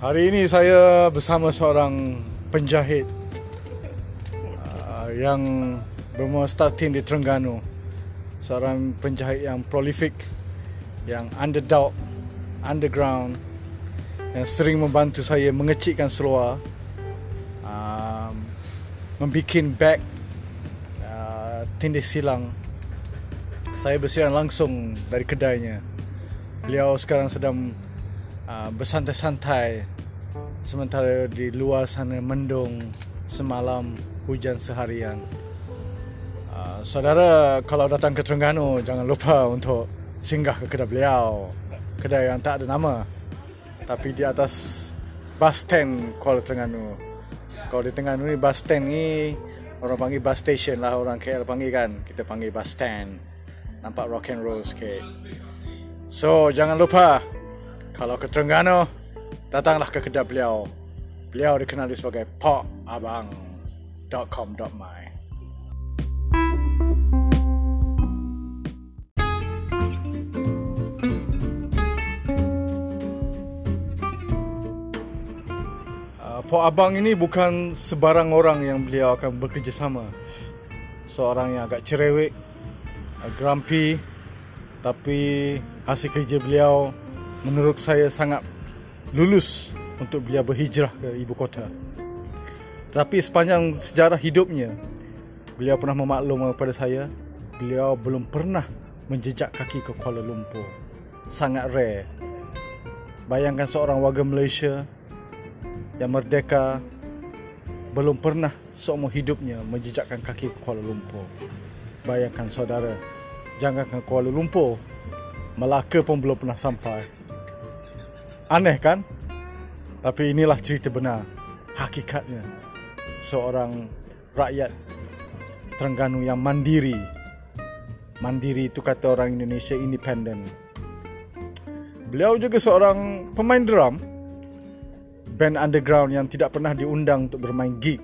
Hari ini saya bersama seorang penjahit uh, yang bermula starting di Terengganu. Seorang penjahit yang prolific, yang underdog, underground, yang sering membantu saya mengecikkan seluar, um, membuat bag uh, tindih silang. Saya bersiaran langsung dari kedainya. Beliau sekarang sedang uh, bersantai-santai sementara di luar sana mendung semalam hujan seharian. Uh, saudara kalau datang ke Terengganu jangan lupa untuk singgah ke kedai beliau. Kedai yang tak ada nama tapi di atas bus stand Kuala Terengganu. Kalau di Terengganu ni bus stand ni orang panggil bus station lah orang KL panggil kan. Kita panggil bus stand. Nampak rock and roll sikit. So jangan lupa kalau ke Terengganu datanglah ke kedai beliau. Beliau dikenali sebagai Pak Abang.com.my. Uh, Pak Abang ini bukan sebarang orang yang beliau akan bekerjasama. Seorang yang agak cerewet, grumpy, tapi hasil kerja beliau menurut saya sangat lulus untuk beliau berhijrah ke ibu kota. Tapi sepanjang sejarah hidupnya, beliau pernah memaklum kepada saya, beliau belum pernah menjejak kaki ke Kuala Lumpur. Sangat rare. Bayangkan seorang warga Malaysia yang merdeka belum pernah seumur hidupnya menjejakkan kaki ke Kuala Lumpur. Bayangkan saudara, jangankan Kuala Lumpur, Melaka pun belum pernah sampai. Aneh kan? Tapi inilah cerita benar. Hakikatnya seorang rakyat Terengganu yang mandiri. Mandiri itu kata orang Indonesia independen. Beliau juga seorang pemain drum band underground yang tidak pernah diundang untuk bermain gig.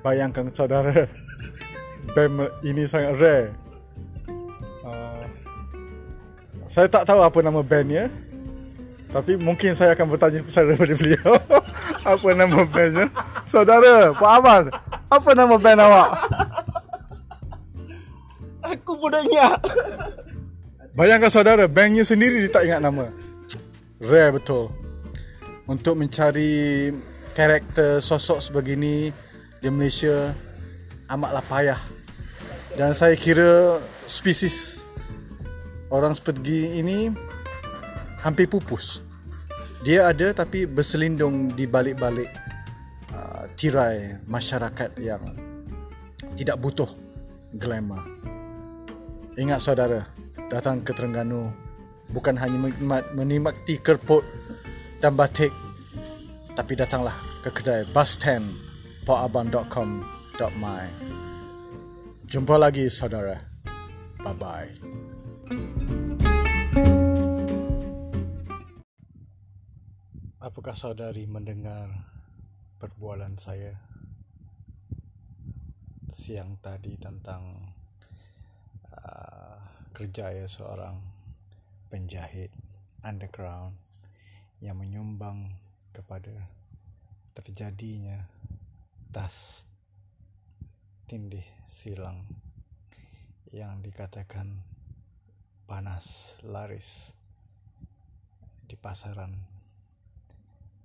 Bayangkan saudara, band ini sangat rare. Uh, saya tak tahu apa nama bandnya. Tapi mungkin saya akan bertanya secara daripada beliau. apa nama bandnya? Saudara, Pak Aman, apa nama band awak? Aku pun dah ingat. Bayangkan saudara, bandnya sendiri dia tak ingat nama. Rare betul. Untuk mencari karakter sosok sebegini di Malaysia amatlah payah. Dan saya kira spesies orang seperti ini hampir pupus. Dia ada tapi berselindung di balik-balik uh, tirai masyarakat yang tidak butuh glamour. Ingat saudara, datang ke Terengganu bukan hanya menikmat, menikmati kerput dan batik tapi datanglah ke kedai bus stand poaban.com.my Jumpa lagi saudara. Bye Apakah saudari mendengar perbualan saya siang tadi tentang uh, kerja ya seorang penjahit underground yang menyumbang kepada terjadinya tas tindih silang yang dikatakan panas laris di pasaran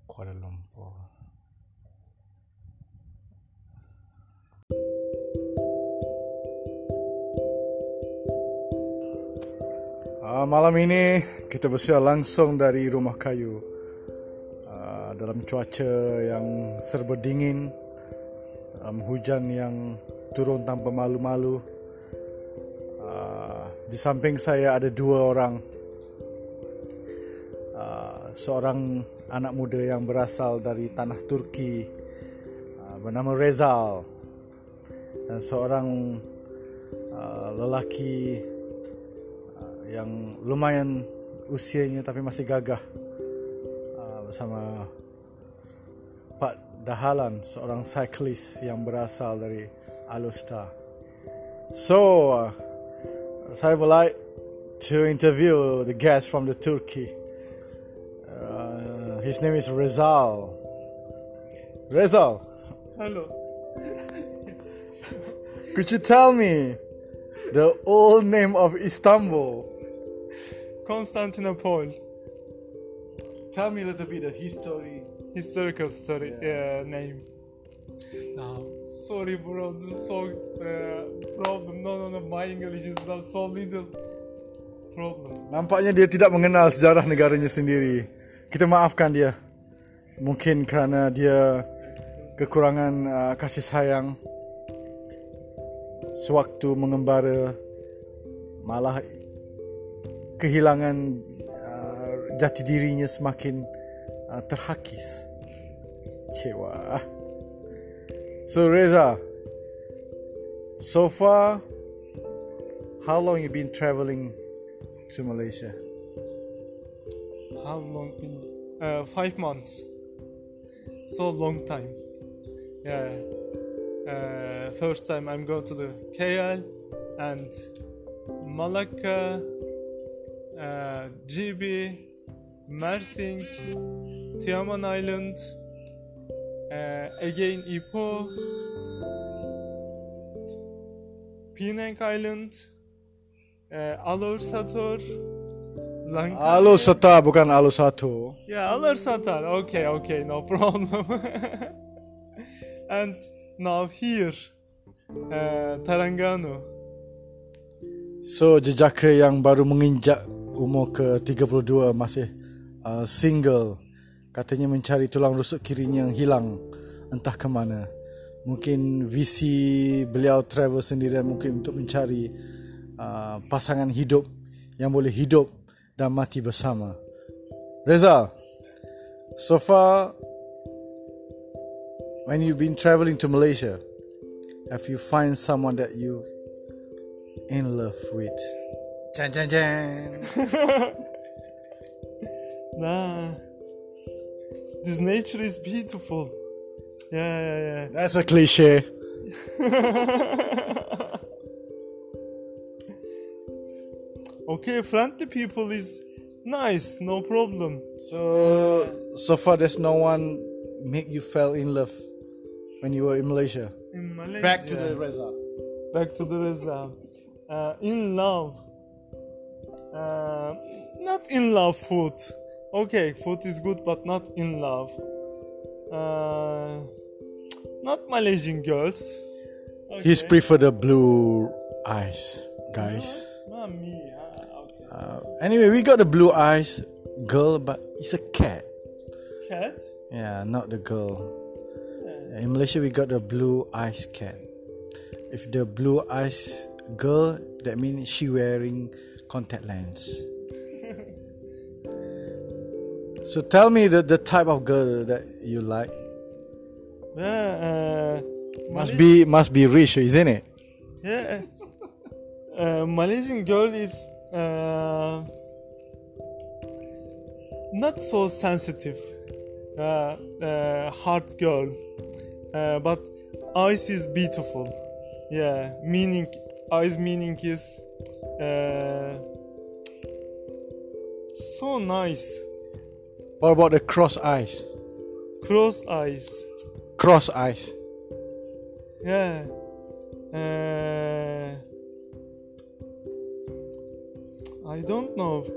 Kuala Lumpur. Uh, malam ini kita bersiar langsung dari rumah kayu uh, dalam cuaca yang serba dingin, dalam hujan yang turun tanpa malu-malu. Uh, di samping saya ada dua orang, uh, seorang anak muda yang berasal dari tanah Turki uh, bernama Rezal dan seorang uh, lelaki yang lumayan usianya tapi masih gagah uh, bersama Pak Dahalan seorang cyclist yang berasal dari Alustar. So uh, saya would like to interview the guest from the Turkey. His name is Rezal. Rezal, Hello. could you tell me the old name of Istanbul? Constantinople. Tell me a little bit the history. Historical story uh, name. No, sorry, bro. Just so uh, problem. No, no, no. My English is not so little problem. Nampaknya dia tidak mengenal sejarah negaranya sendiri. Kita maafkan dia. Mungkin kerana dia kekurangan uh, kasih sayang sewaktu mengembara malah kehilangan uh, jati dirinya semakin uh, terhakis. Cewa. So Reza, so far, how long you been traveling to Malaysia? How long been? Uh, five months. So long time. Yeah. Uh, first time I'm going to the KL and Malacca, uh, GB, Mersing, Tiaman Island, uh, again Ipoh, Penang Island, uh, Alor Sator, Langkawi. Alo Sata bukan Alo Satu. Yeah, Alor Satar. Okay, okay, no problem. and now here, uh, Tarangano. So jejaka yang baru menginjak umur ke 32 masih uh, single katanya mencari tulang rusuk kirinya yang hilang entah ke mana. Mungkin visi beliau travel sendirian mungkin untuk mencari uh, pasangan hidup yang boleh hidup dan mati bersama. Reza, so far when you've been traveling to Malaysia, have you find someone that you in love with? Jan jan jan. Nah, this nature is beautiful. Yeah, yeah, yeah. That's a cliche. Okay, friendly people is nice, no problem. So so far, there's no one make you fell in love when you were in Malaysia. In Malaysia. Back to the Reza. back to the reserve. Uh, in love. Uh, not in love food. Okay, food is good, but not in love. Uh, not Malaysian girls. He's prefer the blue eyes, guys. Not me. okay. Uh, anyway, we got the blue eyes girl, but it's a cat. Cat. Yeah, not the girl. In Malaysia, we got the blue eyes cat. If the blue eyes girl, that means she wearing contact lens. so tell me the, the type of girl that you like. Yeah. Uh, Must be must be rich, isn't it? Yeah. Uh, Malaysian girl is uh, not so sensitive. Uh, uh, heart girl. Uh, but eyes is beautiful. Yeah, meaning eyes meaning is uh, so nice. What about the cross eyes? Cross eyes. Cross eyes. Yeah. Uh, I don't know.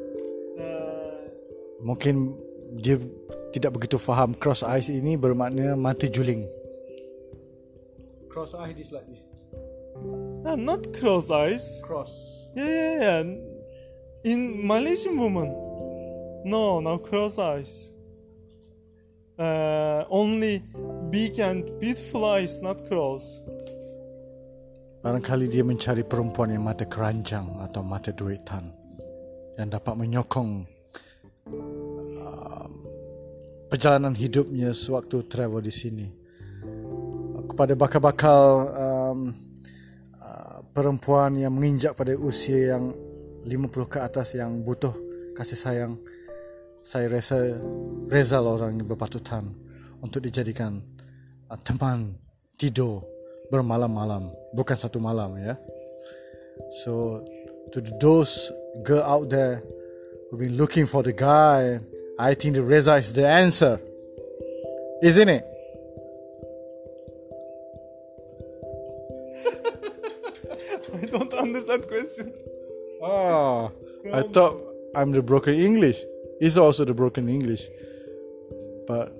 Uh, Mungkin dia tidak begitu faham cross eyes ini bermakna mata juling. Cross eye is like this. uh, not cross eyes. Cross. Yeah, yeah, yeah. In Malaysian woman, no, no cross eyes. Uh, only big and beautiful eyes, not cross. Barangkali dia mencari perempuan yang mata keranjang atau mata duitan yang dapat menyokong um, perjalanan hidupnya sewaktu travel di sini. Kepada bakal-bakal um, uh, perempuan yang menginjak pada usia yang 50 ke atas yang butuh kasih sayang, saya rasa Reza lah orang yang berpatutan untuk dijadikan uh, teman tidur bermalam-malam, bukan satu malam ya. So to those girl out there who've been looking for the guy, I think the Reza is the answer. Isn't it? I don't understand question. Oh, I thought I'm the broken English. He's also the broken English. But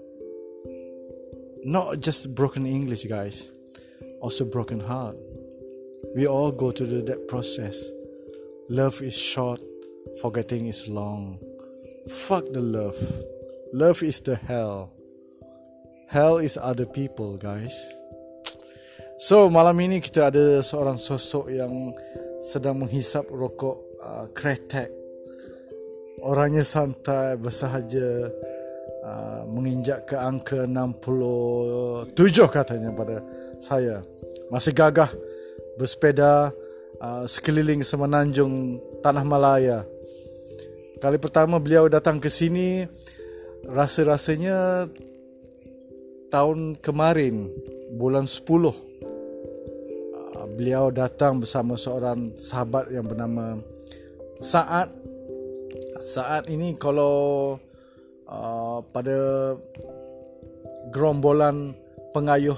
not just broken English, guys. Also broken heart. We all go through that process. Love is short, forgetting is long. Fuck the love. Love is the hell. Hell is other people, guys. So malam ini kita ada seorang sosok yang sedang menghisap rokok uh, kretek. Orangnya santai, bersahaja, uh, menginjak ke angka 67 katanya pada saya. Masih gagah bersepeda uh, sekeliling semenanjung Tanah Malaya. Kali pertama beliau datang ke sini rasa-rasanya tahun kemarin bulan 10 uh, beliau datang bersama seorang sahabat yang bernama Saat Saat ini kalau uh, pada gerombolan pengayuh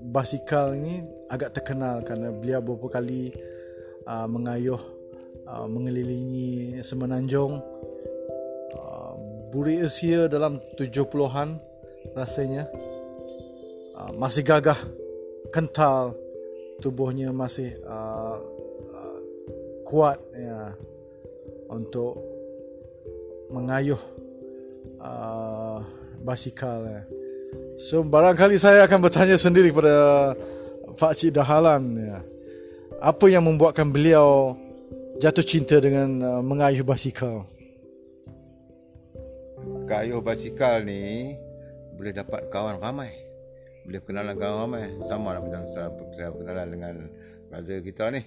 basikal ini agak terkenal kerana beliau beberapa kali uh, mengayuh uh, mengelilingi semenanjung buri usia dalam 70-an rasanya uh, masih gagah kental tubuhnya masih kuat ya untuk mengayuh uh, basikal ya. So barangkali saya akan bertanya sendiri kepada Pak Cik Dahalan ya. Apa yang membuatkan beliau jatuh cinta dengan uh, mengayuh basikal? kayuh basikal ni boleh dapat kawan ramai. Boleh kenalan kawan ramai. Sama lah macam saya, saya berkenalan dengan brother kita ni.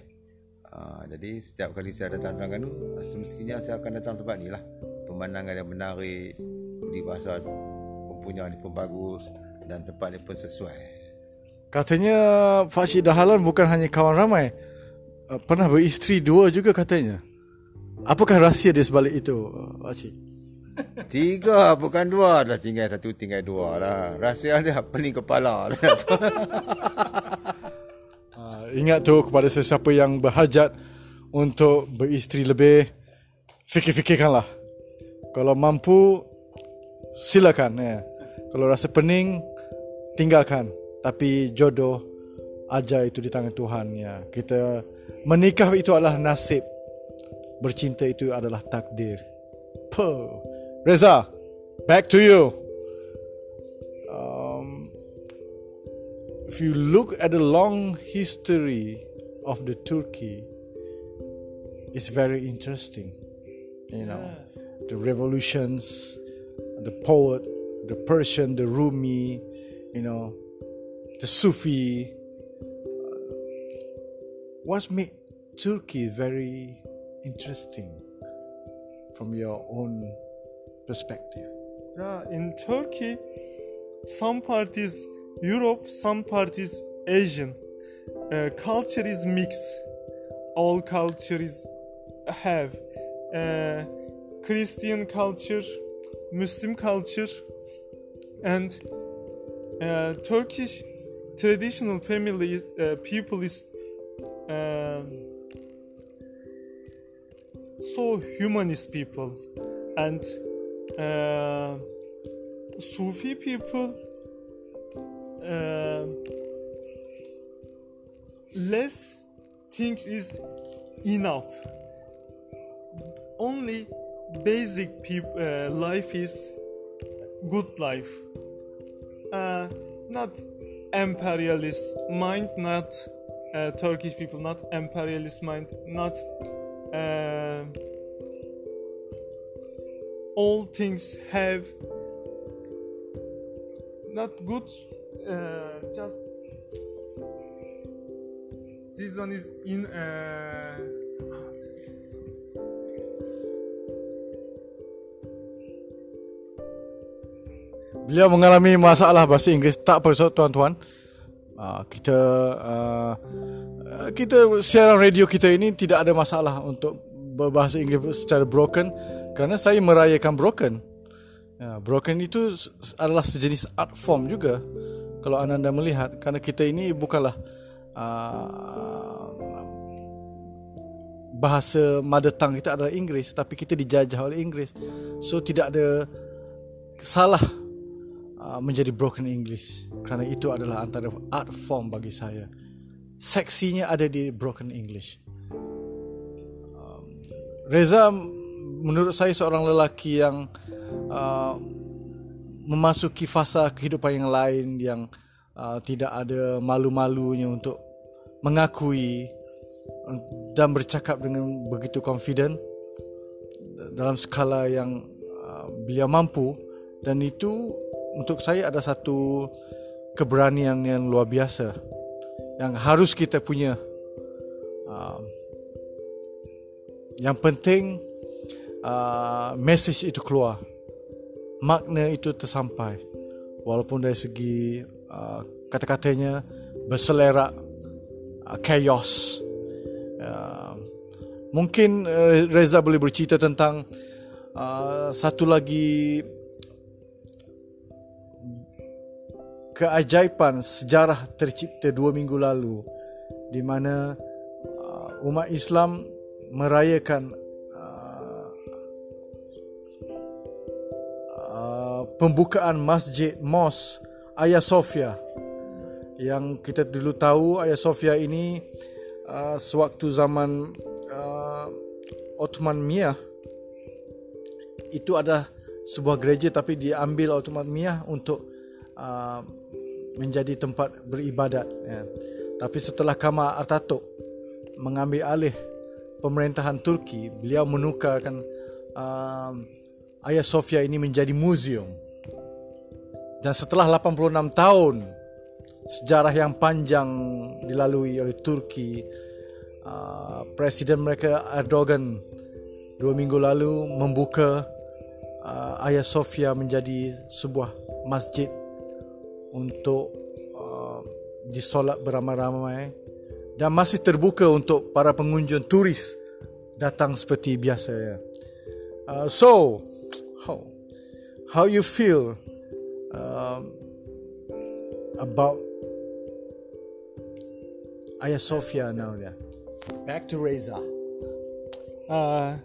Uh, jadi setiap kali saya datang Terengganu, semestinya saya akan datang tempat ni lah. Pemandangan yang menarik, di bahasa mempunyai pun bagus dan tempat ni pun sesuai. Katanya Pak Cik Dahalan bukan hanya kawan ramai. Uh, pernah beristeri dua juga katanya. Apakah rahsia di sebalik itu, Pak Cik? Tiga bukan dua Dah tinggal satu tinggal dua lah Rahsia dia pening kepala uh, Ingat tu kepada sesiapa yang berhajat Untuk beristeri lebih Fikir-fikirkanlah Kalau mampu Silakan ya. Kalau rasa pening Tinggalkan Tapi jodoh Ajar itu di tangan Tuhan ya. Kita Menikah itu adalah nasib Bercinta itu adalah takdir Puh. Reza, back to you. Um, if you look at the long history of the Turkey, it's very interesting. You know, the revolutions, the poet, the Persian, the Rumi, you know, the Sufi. What's made Turkey very interesting from your own perspective? Yeah, in Turkey, some part is Europe, some part is Asian. Uh, culture is mixed. All cultures have uh, Christian culture, Muslim culture, and uh, Turkish traditional family uh, people is um, so humanist people and uh, Sufi people uh, less things is enough. Only basic peop- uh, life is good life. Uh, not imperialist mind, not uh, Turkish people, not imperialist mind, not uh, all things have not good uh, just this one is in Beliau mengalami masalah bahasa Inggeris tak apa tuan-tuan. Uh, kita uh, kita siaran radio kita ini tidak ada masalah untuk berbahasa Inggeris secara broken kerana saya merayakan broken. Ya, broken itu adalah sejenis art form juga kalau anda melihat karena kita ini bukanlah uh, bahasa mother tongue kita adalah Inggeris tapi kita dijajah oleh Inggeris. So tidak ada salah uh, menjadi broken English kerana itu adalah antara art form bagi saya. Seksinya ada di broken English. Um, Reza menurut saya seorang lelaki yang uh, memasuki fasa kehidupan yang lain yang uh, tidak ada malu-malunya untuk mengakui dan bercakap dengan begitu confident dalam skala yang uh, beliau mampu dan itu untuk saya ada satu keberanian yang luar biasa yang harus kita punya. Uh, yang penting uh, message itu keluar makna itu tersampai. Walaupun dari segi uh, kata-katanya berselerak uh, chaos. Uh, mungkin Reza boleh bercerita tentang uh, satu lagi keajaiban sejarah tercipta dua minggu lalu di mana uh, umat Islam merayakan uh, uh, pembukaan masjid mos Hagia Sophia yang kita dulu tahu Hagia Sophia ini uh, sewaktu zaman uh, Ottoman Mia itu ada sebuah gereja tapi diambil Ottoman Mia untuk uh, menjadi tempat beribadat ya. Tapi setelah Kemal Atatürk mengambil alih pemerintahan Turki, beliau menukarkan uh, Hagia Sophia ini menjadi museum. Dan setelah 86 tahun sejarah yang panjang dilalui oleh Turki, uh, presiden mereka Erdogan dua minggu lalu membuka uh, Hagia Sophia menjadi sebuah masjid untuk uh, disolat beramai-ramai dan masih terbuka untuk para pengunjung turis datang seperti biasa ya. Uh, so how how you feel um, about Hagia Sophia now yeah. Back to Reza. Uh,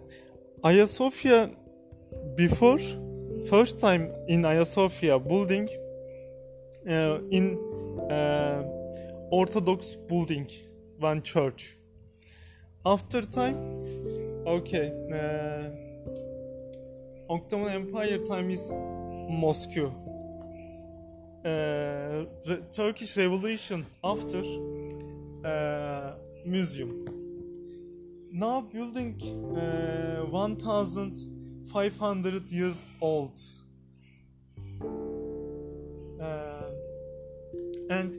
Hagia Sophia before first time in Hagia Sophia building uh, in uh, Orthodox building one church. After time, okay, uh, Ottoman Empire time is Moscow. Uh, the Turkish Revolution after uh, museum. Now building uh, 1500 years old. Uh, and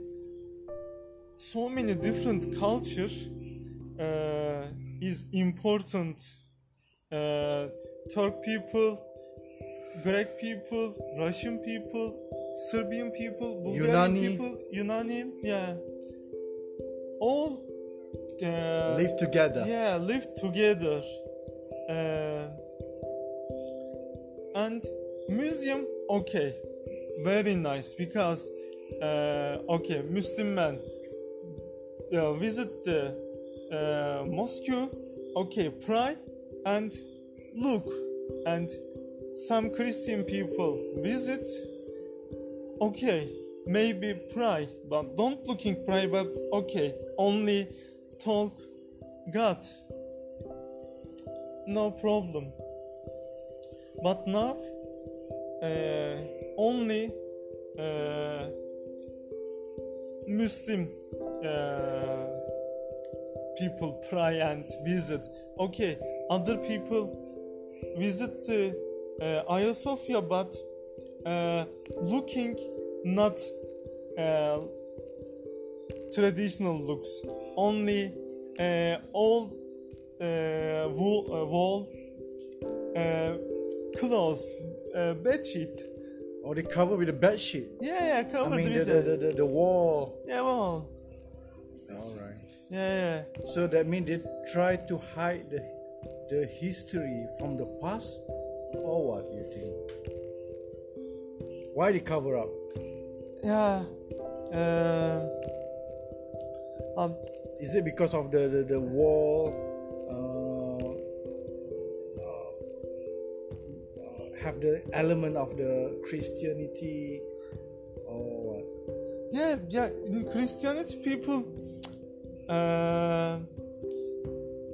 so many different culture uh, is important. Uh, Turk people, Greek people, Russian people, Serbian people, Bulgarian Yunani. people, Yunani, yeah, all uh, Live together. yeah, live together. Uh, and museum, okay, very nice because, okay, Muslim man visit the Moscow, okay, pray and look, and some Christian people visit, okay, maybe pray, but don't looking pray, but okay, only talk God. No problem. But now, uh, only uh, Muslim uh, people pray and visit. Okay, other people visit the uh, Hagia Sophia, but uh, looking not uh, traditional looks, only uh, old uh, wool, uh, wall uh, clothes, uh, bed sheet. Or they cover with a bed sheet. Yeah, yeah, I mean the, with the, the, the, the wall. yeah, well, All right. yeah, yeah. So that means they try to hide the, the history from the past, or what you think? Why they cover up? Yeah. Uh, um, Is it because of the the, the war? Have the element of the Christianity or what? yeah, yeah. In Christianity, people, uh,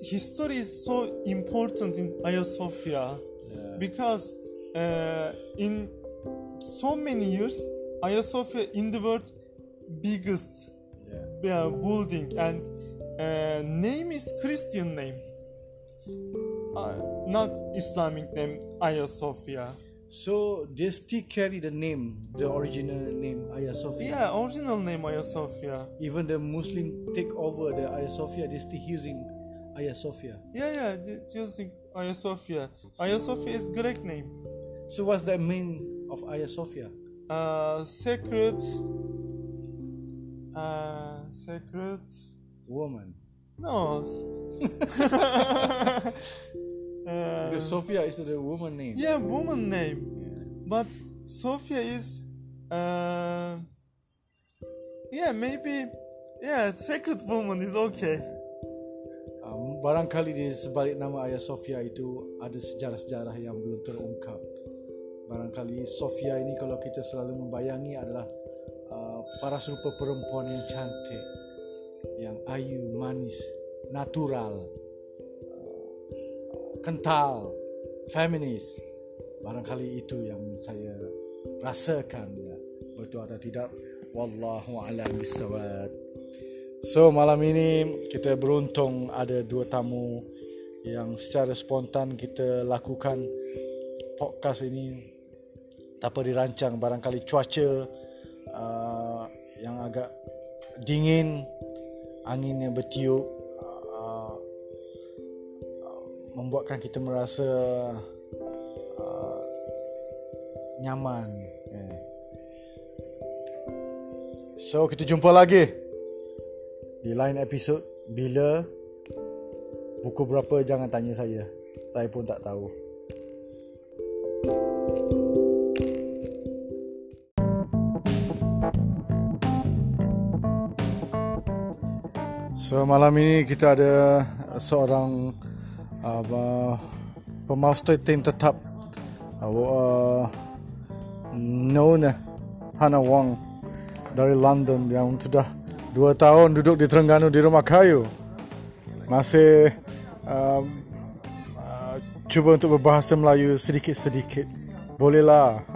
history is so important in Hagia Sophia because uh, in so many years, Hagia Sophia in the world biggest Yeah. yeah, building and uh, name is Christian name, uh, not Islamic name Hagia Sophia. So they still carry the name, the original name Hagia Sophia. Yeah, original name Hagia Sophia. Even the Muslim take over the Hagia Sophia, they still using Hagia Sophia. Yeah, yeah, th- using Hagia Sophia. Hagia Sophia is Greek name. So what's the mean of Hagia Sophia? Uh, sacred. Uh, sacred. Woman. No. uh, Because Sophia is the woman name. yeah, woman name. But Sophia is. Uh, yeah, maybe. Yeah, sacred woman is okay. Um, barangkali di sebalik nama Hagia Sophia itu ada sejarah-sejarah yang belum terungkap. Barangkali Sophia ini kalau kita selalu membayangi adalah uh, para serupa perempuan yang cantik, yang ayu, manis, natural, kental, feminis. Barangkali itu yang saya rasakan ya. Betul atau tidak? Wallahu a'lam bissawab. So malam ini kita beruntung ada dua tamu yang secara spontan kita lakukan podcast ini tanpa dirancang barangkali cuaca uh, yang agak dingin angin yang bertiup membuatkan kita merasa uh, nyaman. Eh. so kita jumpa lagi di lain episod bila buku berapa jangan tanya saya. Saya pun tak tahu. So malam ini kita ada seorang uh, pemaster tim tetap. Uh, uh, Nona Hana Wong dari London. Yang sudah dua tahun duduk di Terengganu di rumah kayu. Masih um, uh, cuba untuk berbahasa Melayu sedikit-sedikit. Bolehlah.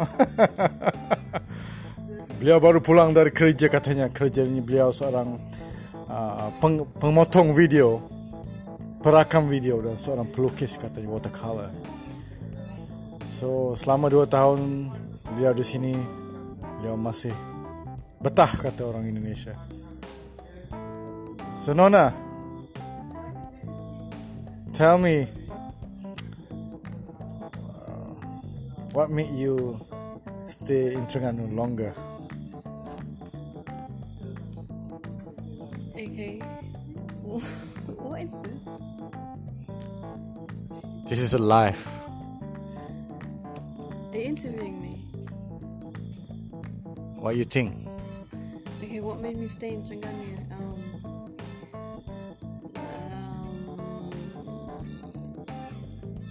Beliau baru pulang dari kerja katanya. Kerja ini beliau seorang uh, peng, pemotong video perakam video dan seorang pelukis katanya watercolor so selama dua tahun beliau di sini beliau masih betah kata orang Indonesia So Nona, tell me, what made you stay in Terengganu longer? Okay. what is this? This is a life. Are you interviewing me? What you think? Okay, what made me stay in Terengganu? Um, um,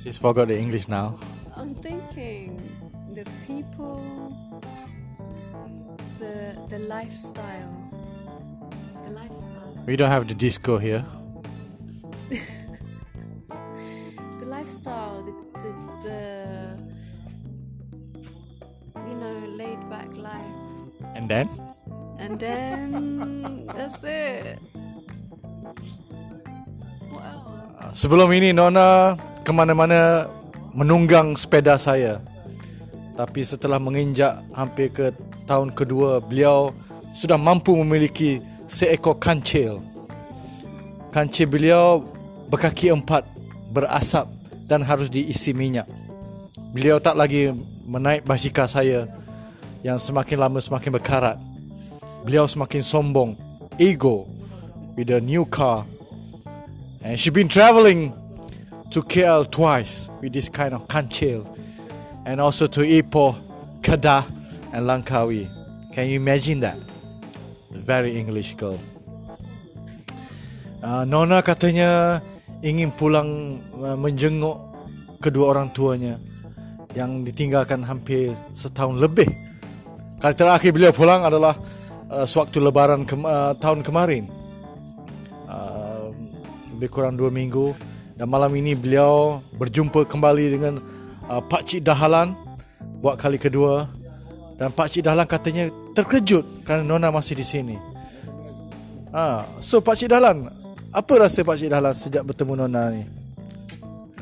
She's forgot the English now. I'm thinking the people, the the lifestyle, the lifestyle, We don't have the disco here. lifestyle, the the, the you know laid back life, And then? and then that's it. Sebelum ini Nona kemana-mana menunggang sepeda saya. Tapi setelah menginjak hampir ke tahun kedua, beliau sudah mampu memiliki seekor kancil. Kancil beliau berkaki empat, berasap dan harus diisi minyak. Beliau tak lagi menaik basikal saya yang semakin lama semakin berkarat. Beliau semakin sombong, ego with a new car and she been traveling to KL twice with this kind of kancil and also to Ipoh, Kedah and Langkawi. Can you imagine that? Very English girl. Uh, Nona katanya ingin pulang uh, menjenguk kedua orang tuanya yang ditinggalkan hampir setahun lebih. Kali terakhir beliau pulang adalah uh, sewaktu lebaran ke- uh, tahun kemarin. Uh, lebih kurang dua minggu dan malam ini beliau berjumpa kembali dengan uh, Pak Cik Dahalan buat kali kedua dan Pak Cik Dahlan katanya terkejut kerana Nona masih di sini. Ha, so Pak Cik Dahlan, apa rasa Pak Cik Dahlan sejak bertemu Nona ni?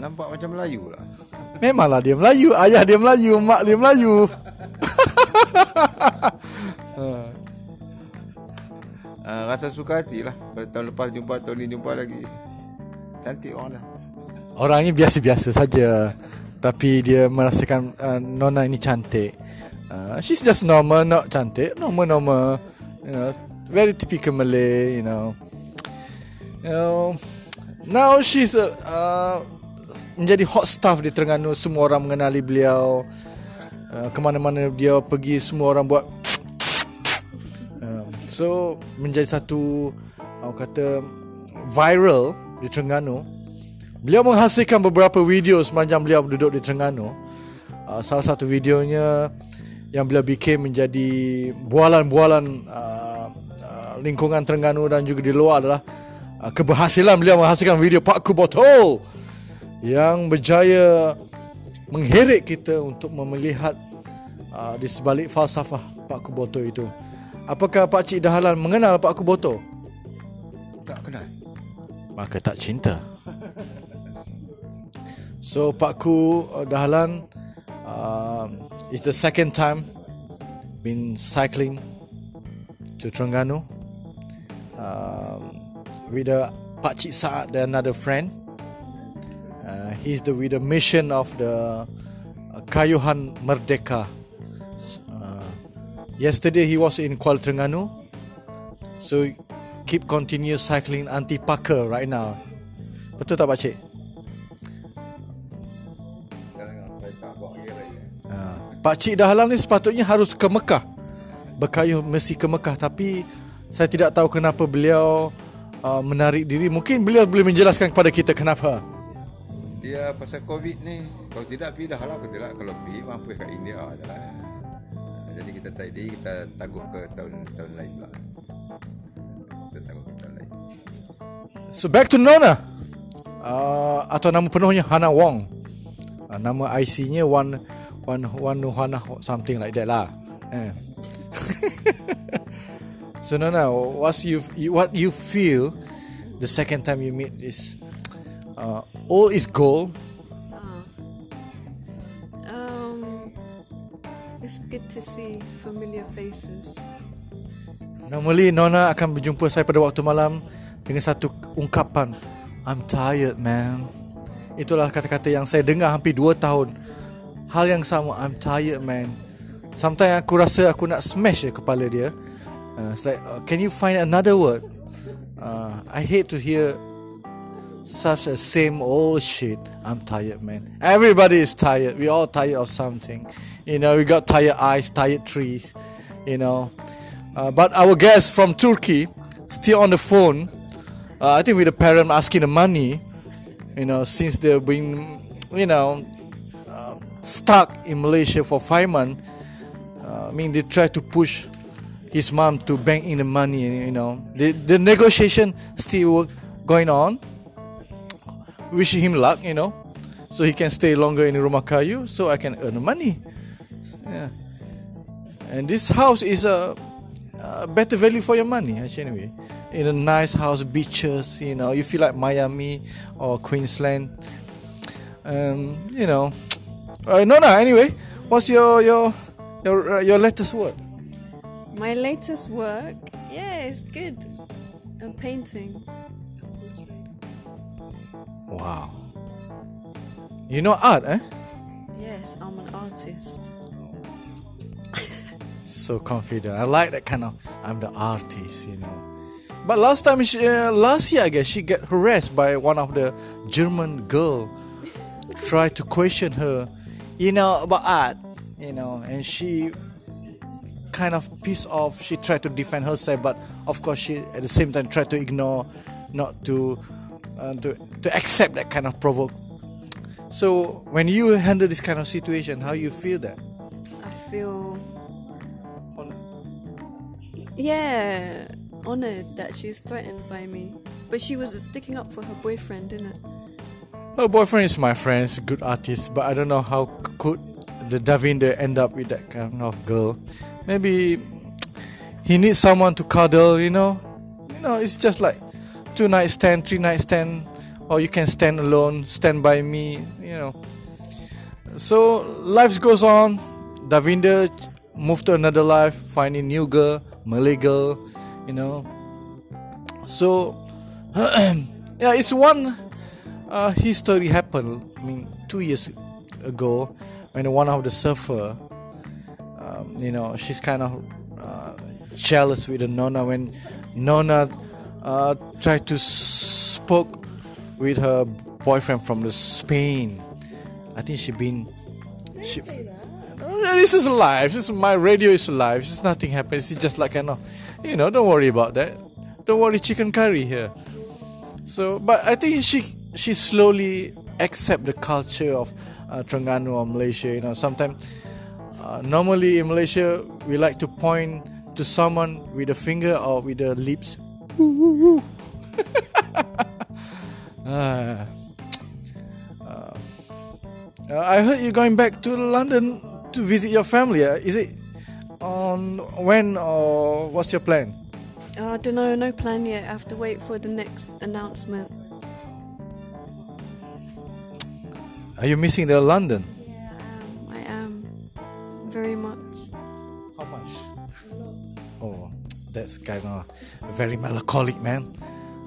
Nampak macam Melayu lah. Memanglah dia Melayu, ayah dia Melayu, mak dia Melayu. Uh, rasa suka hati lah. Pada tahun lepas jumpa, tahun ni jumpa lagi. Cantik orang lah. Orangnya biasa-biasa saja. Tapi dia merasakan uh, Nona ini cantik. Uh, she's just normal, not cantik. Normal-normal. You know, very typical Malay, you know. Know, now she's a, uh, menjadi hot stuff di Terengganu. Semua orang mengenali beliau. Uh, kemana-mana dia pergi, semua orang buat Um, so menjadi satu orang kata viral di Terengganu. Beliau menghasilkan beberapa video sepanjang beliau duduk di Terengganu. Uh, salah satu videonya yang beliau bikin menjadi bualan-bualan uh, uh, lingkungan Terengganu dan juga di luar adalah keberhasilan beliau menghasilkan video Pak Kubotol yang berjaya mengheret kita untuk melihat uh, di sebalik falsafah Pak Kuboto itu. Apakah Pak Cik Dahalan mengenal Pak Kuboto? Tak kenal. Maka tak cinta. So Pak Ku uh, Dahalan uh, is the second time been cycling to Terengganu um, with a Pak Cik Saad and another friend. Uh, he's the with the mission of the uh, Kayuhan Merdeka. Uh, yesterday he was in Kuala Terengganu, so keep continue cycling anti Parker right now. Betul tak Pak Cik? Ha, Pak Cik Dahlan ni sepatutnya harus ke Mekah. Berkayuh mesti ke Mekah tapi saya tidak tahu kenapa beliau uh, menarik diri. Mungkin beliau boleh menjelaskan kepada kita kenapa. Dia pasal COVID ni. Kalau tidak pergi dah lah. Kalau tidak, kalau pergi mampu kat India je lah. Jadi kita tadi kita tangguh ke tahun tahun lain pula. Kita tangguh ke tahun lain. So back to Nona. Uh, atau nama penuhnya Hana Wong. Uh, nama IC-nya Wan Wan Wan Nuhana something like that lah. Eh. so Nona, what's you what you feel the second time you meet this uh, all is gold. Um, it's good to see familiar faces. Normally Nona akan berjumpa saya pada waktu malam dengan satu ungkapan I'm tired man. Itulah kata-kata yang saya dengar hampir 2 tahun. Hal yang sama I'm tired man. Sometimes aku rasa aku nak smash je kepala dia. Uh, it's like uh, can you find another word? Uh, I hate to hear such a same old shit. I'm tired, man. Everybody is tired. We all tired of something. You know, we got tired eyes, tired trees. You know, uh, but our guest from Turkey still on the phone. Uh, I think with the parent asking the money. You know, since they've been, you know, uh, stuck in Malaysia for five months. I mean, they try to push his mom to bank in the money. You know, the the negotiation still going on wishing him luck, you know, so he can stay longer in Rumah Kayu, so I can earn money. Yeah. And this house is a, a better value for your money, actually. Anyway, in a nice house, beaches, you know, you feel like Miami or Queensland. Um, you know, uh, no, no. Anyway, what's your your your uh, your latest word? My latest work, yeah, it's good. I'm painting. Wow. You know art, eh? Yes, I'm an artist. so confident. I like that kind of. I'm the artist, you know. But last time, she, uh, last year, I guess she got harassed by one of the German girl. Tried to question her, you know, about art, you know, and she kind of piece of She tried to defend herself, but of course she at the same time tried to ignore, not to uh, to to accept that kind of provoke. So when you handle this kind of situation, how you feel that? I feel. Yeah, honored that she was threatened by me. But she was sticking up for her boyfriend, didn't it? Her boyfriend is my friend, he's good artist, but I don't know how could the Davinder end up with that kind of girl. Maybe he needs someone to cuddle, you know. You know, it's just like two night stand, three night stand, or you can stand alone, stand by me, you know. So life goes on. Davinder moved to another life, finding new girl, Malay girl, you know. So yeah, it's one uh, history happened. I mean, two years ago, when one of the surfer, you know, she's kind of uh, jealous with the Nona when Nona uh, tried to spoke with her boyfriend from the Spain. I think she been. She, this is live. This is my radio is live. This nothing happens. It's just like I know, you know. Don't worry about that. Don't worry, chicken curry here. So, but I think she she slowly accept the culture of uh, Terengganu or Malaysia. You know, sometimes uh, normally in Malaysia we like to point to someone with a finger or with the lips. Ah. Uh, uh, I heard you're going back to London to visit your family. Uh, is it on when or what's your plan? Oh, I don't know, no plan yet. I have to wait for the next announcement. Are you missing the London? Very much. How much? Oh, that's kind of very melancholic, man.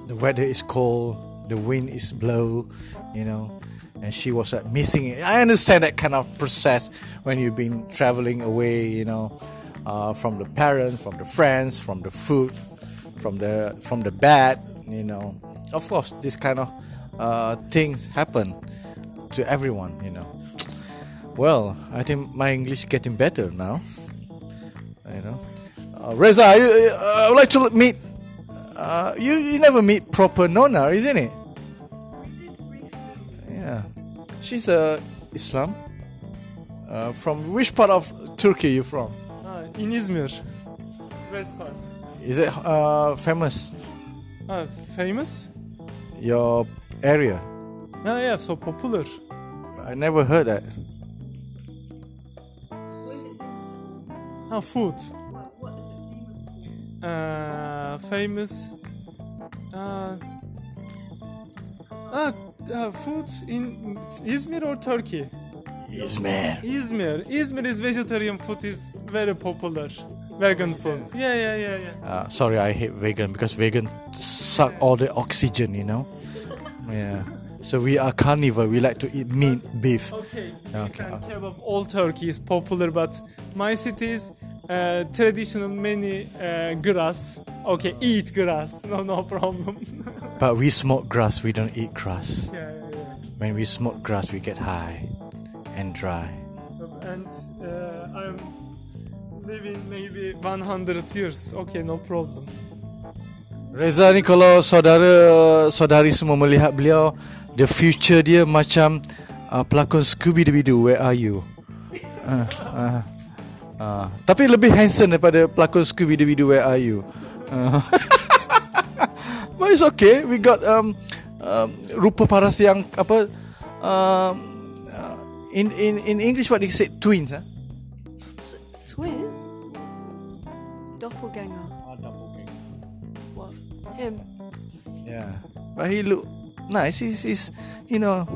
The weather is cold, the wind is blow, you know, and she was uh, missing it. I understand that kind of process when you've been traveling away, you know, uh, from the parents, from the friends, from the food, from the from the bed, you know. Of course, this kind of uh, things happen to everyone, you know. Well, I think my English is getting better now. You know, uh, Reza, you, uh, I would like to meet. Uh, you you never meet proper Nona, isn't it? Yeah, she's a Islam. Uh, from which part of Turkey you from? Ah, in Izmir. West part. Is it uh, famous? Famous? Your area? Yeah, yeah, so popular. I never heard that. Ah, food. Uh, famous. Uh, ah, uh, food in Izmir or Turkey? Izmir. Izmir. Izmir is vegetarian food is very popular. Vegan food. Yeah, yeah, yeah, yeah. Uh, sorry, I hate vegan because vegan suck all the oxygen, you know. Yeah. So we are carnivore. We like to eat meat, beef. Okay. Okay. And kebab, all Turkey is popular, but my city is uh, traditional many uh, grass. Okay, eat grass. No, no problem. But we smoke grass. We don't eat grass. yeah, yeah, yeah. When we smoke grass, we get high and dry. And uh, I'm living maybe 100 years. Okay, no problem. Reza ni kalau saudara saudari semua melihat beliau the future dia macam uh, pelakon Scooby Doo Where Are You? Uh, uh, uh. Tapi lebih handsome daripada pelakon Scooby Doo Where Are You? Uh. But it's okay. We got um, um, rupa paras yang apa um, uh, in in in English what they say twins huh? Twin? Doppelganger. What? Him? Yeah, but he look nice. He's, he's you know,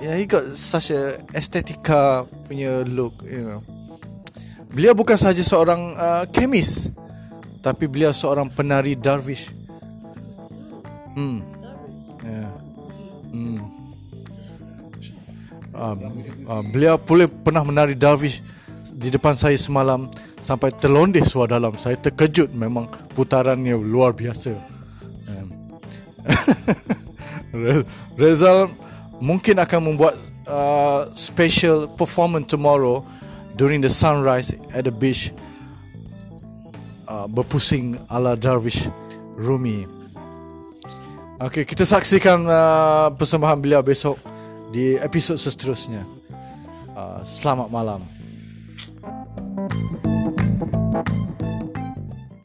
yeah, he got such a estetika punya look. You know, beliau bukan saja seorang uh, chemist, tapi beliau seorang penari dervish. Hmm. Yeah. Hmm. Uh, uh, beliau boleh pernah menari dervish di depan saya semalam sampai terlondeh suara dalam. Saya terkejut memang putarannya luar biasa. Um, Rezal mungkin akan membuat uh, special performance tomorrow during the sunrise at the beach uh, berpusing ala Darwish Rumi. Okey, kita saksikan uh, persembahan beliau besok di episod seterusnya. Uh, selamat malam.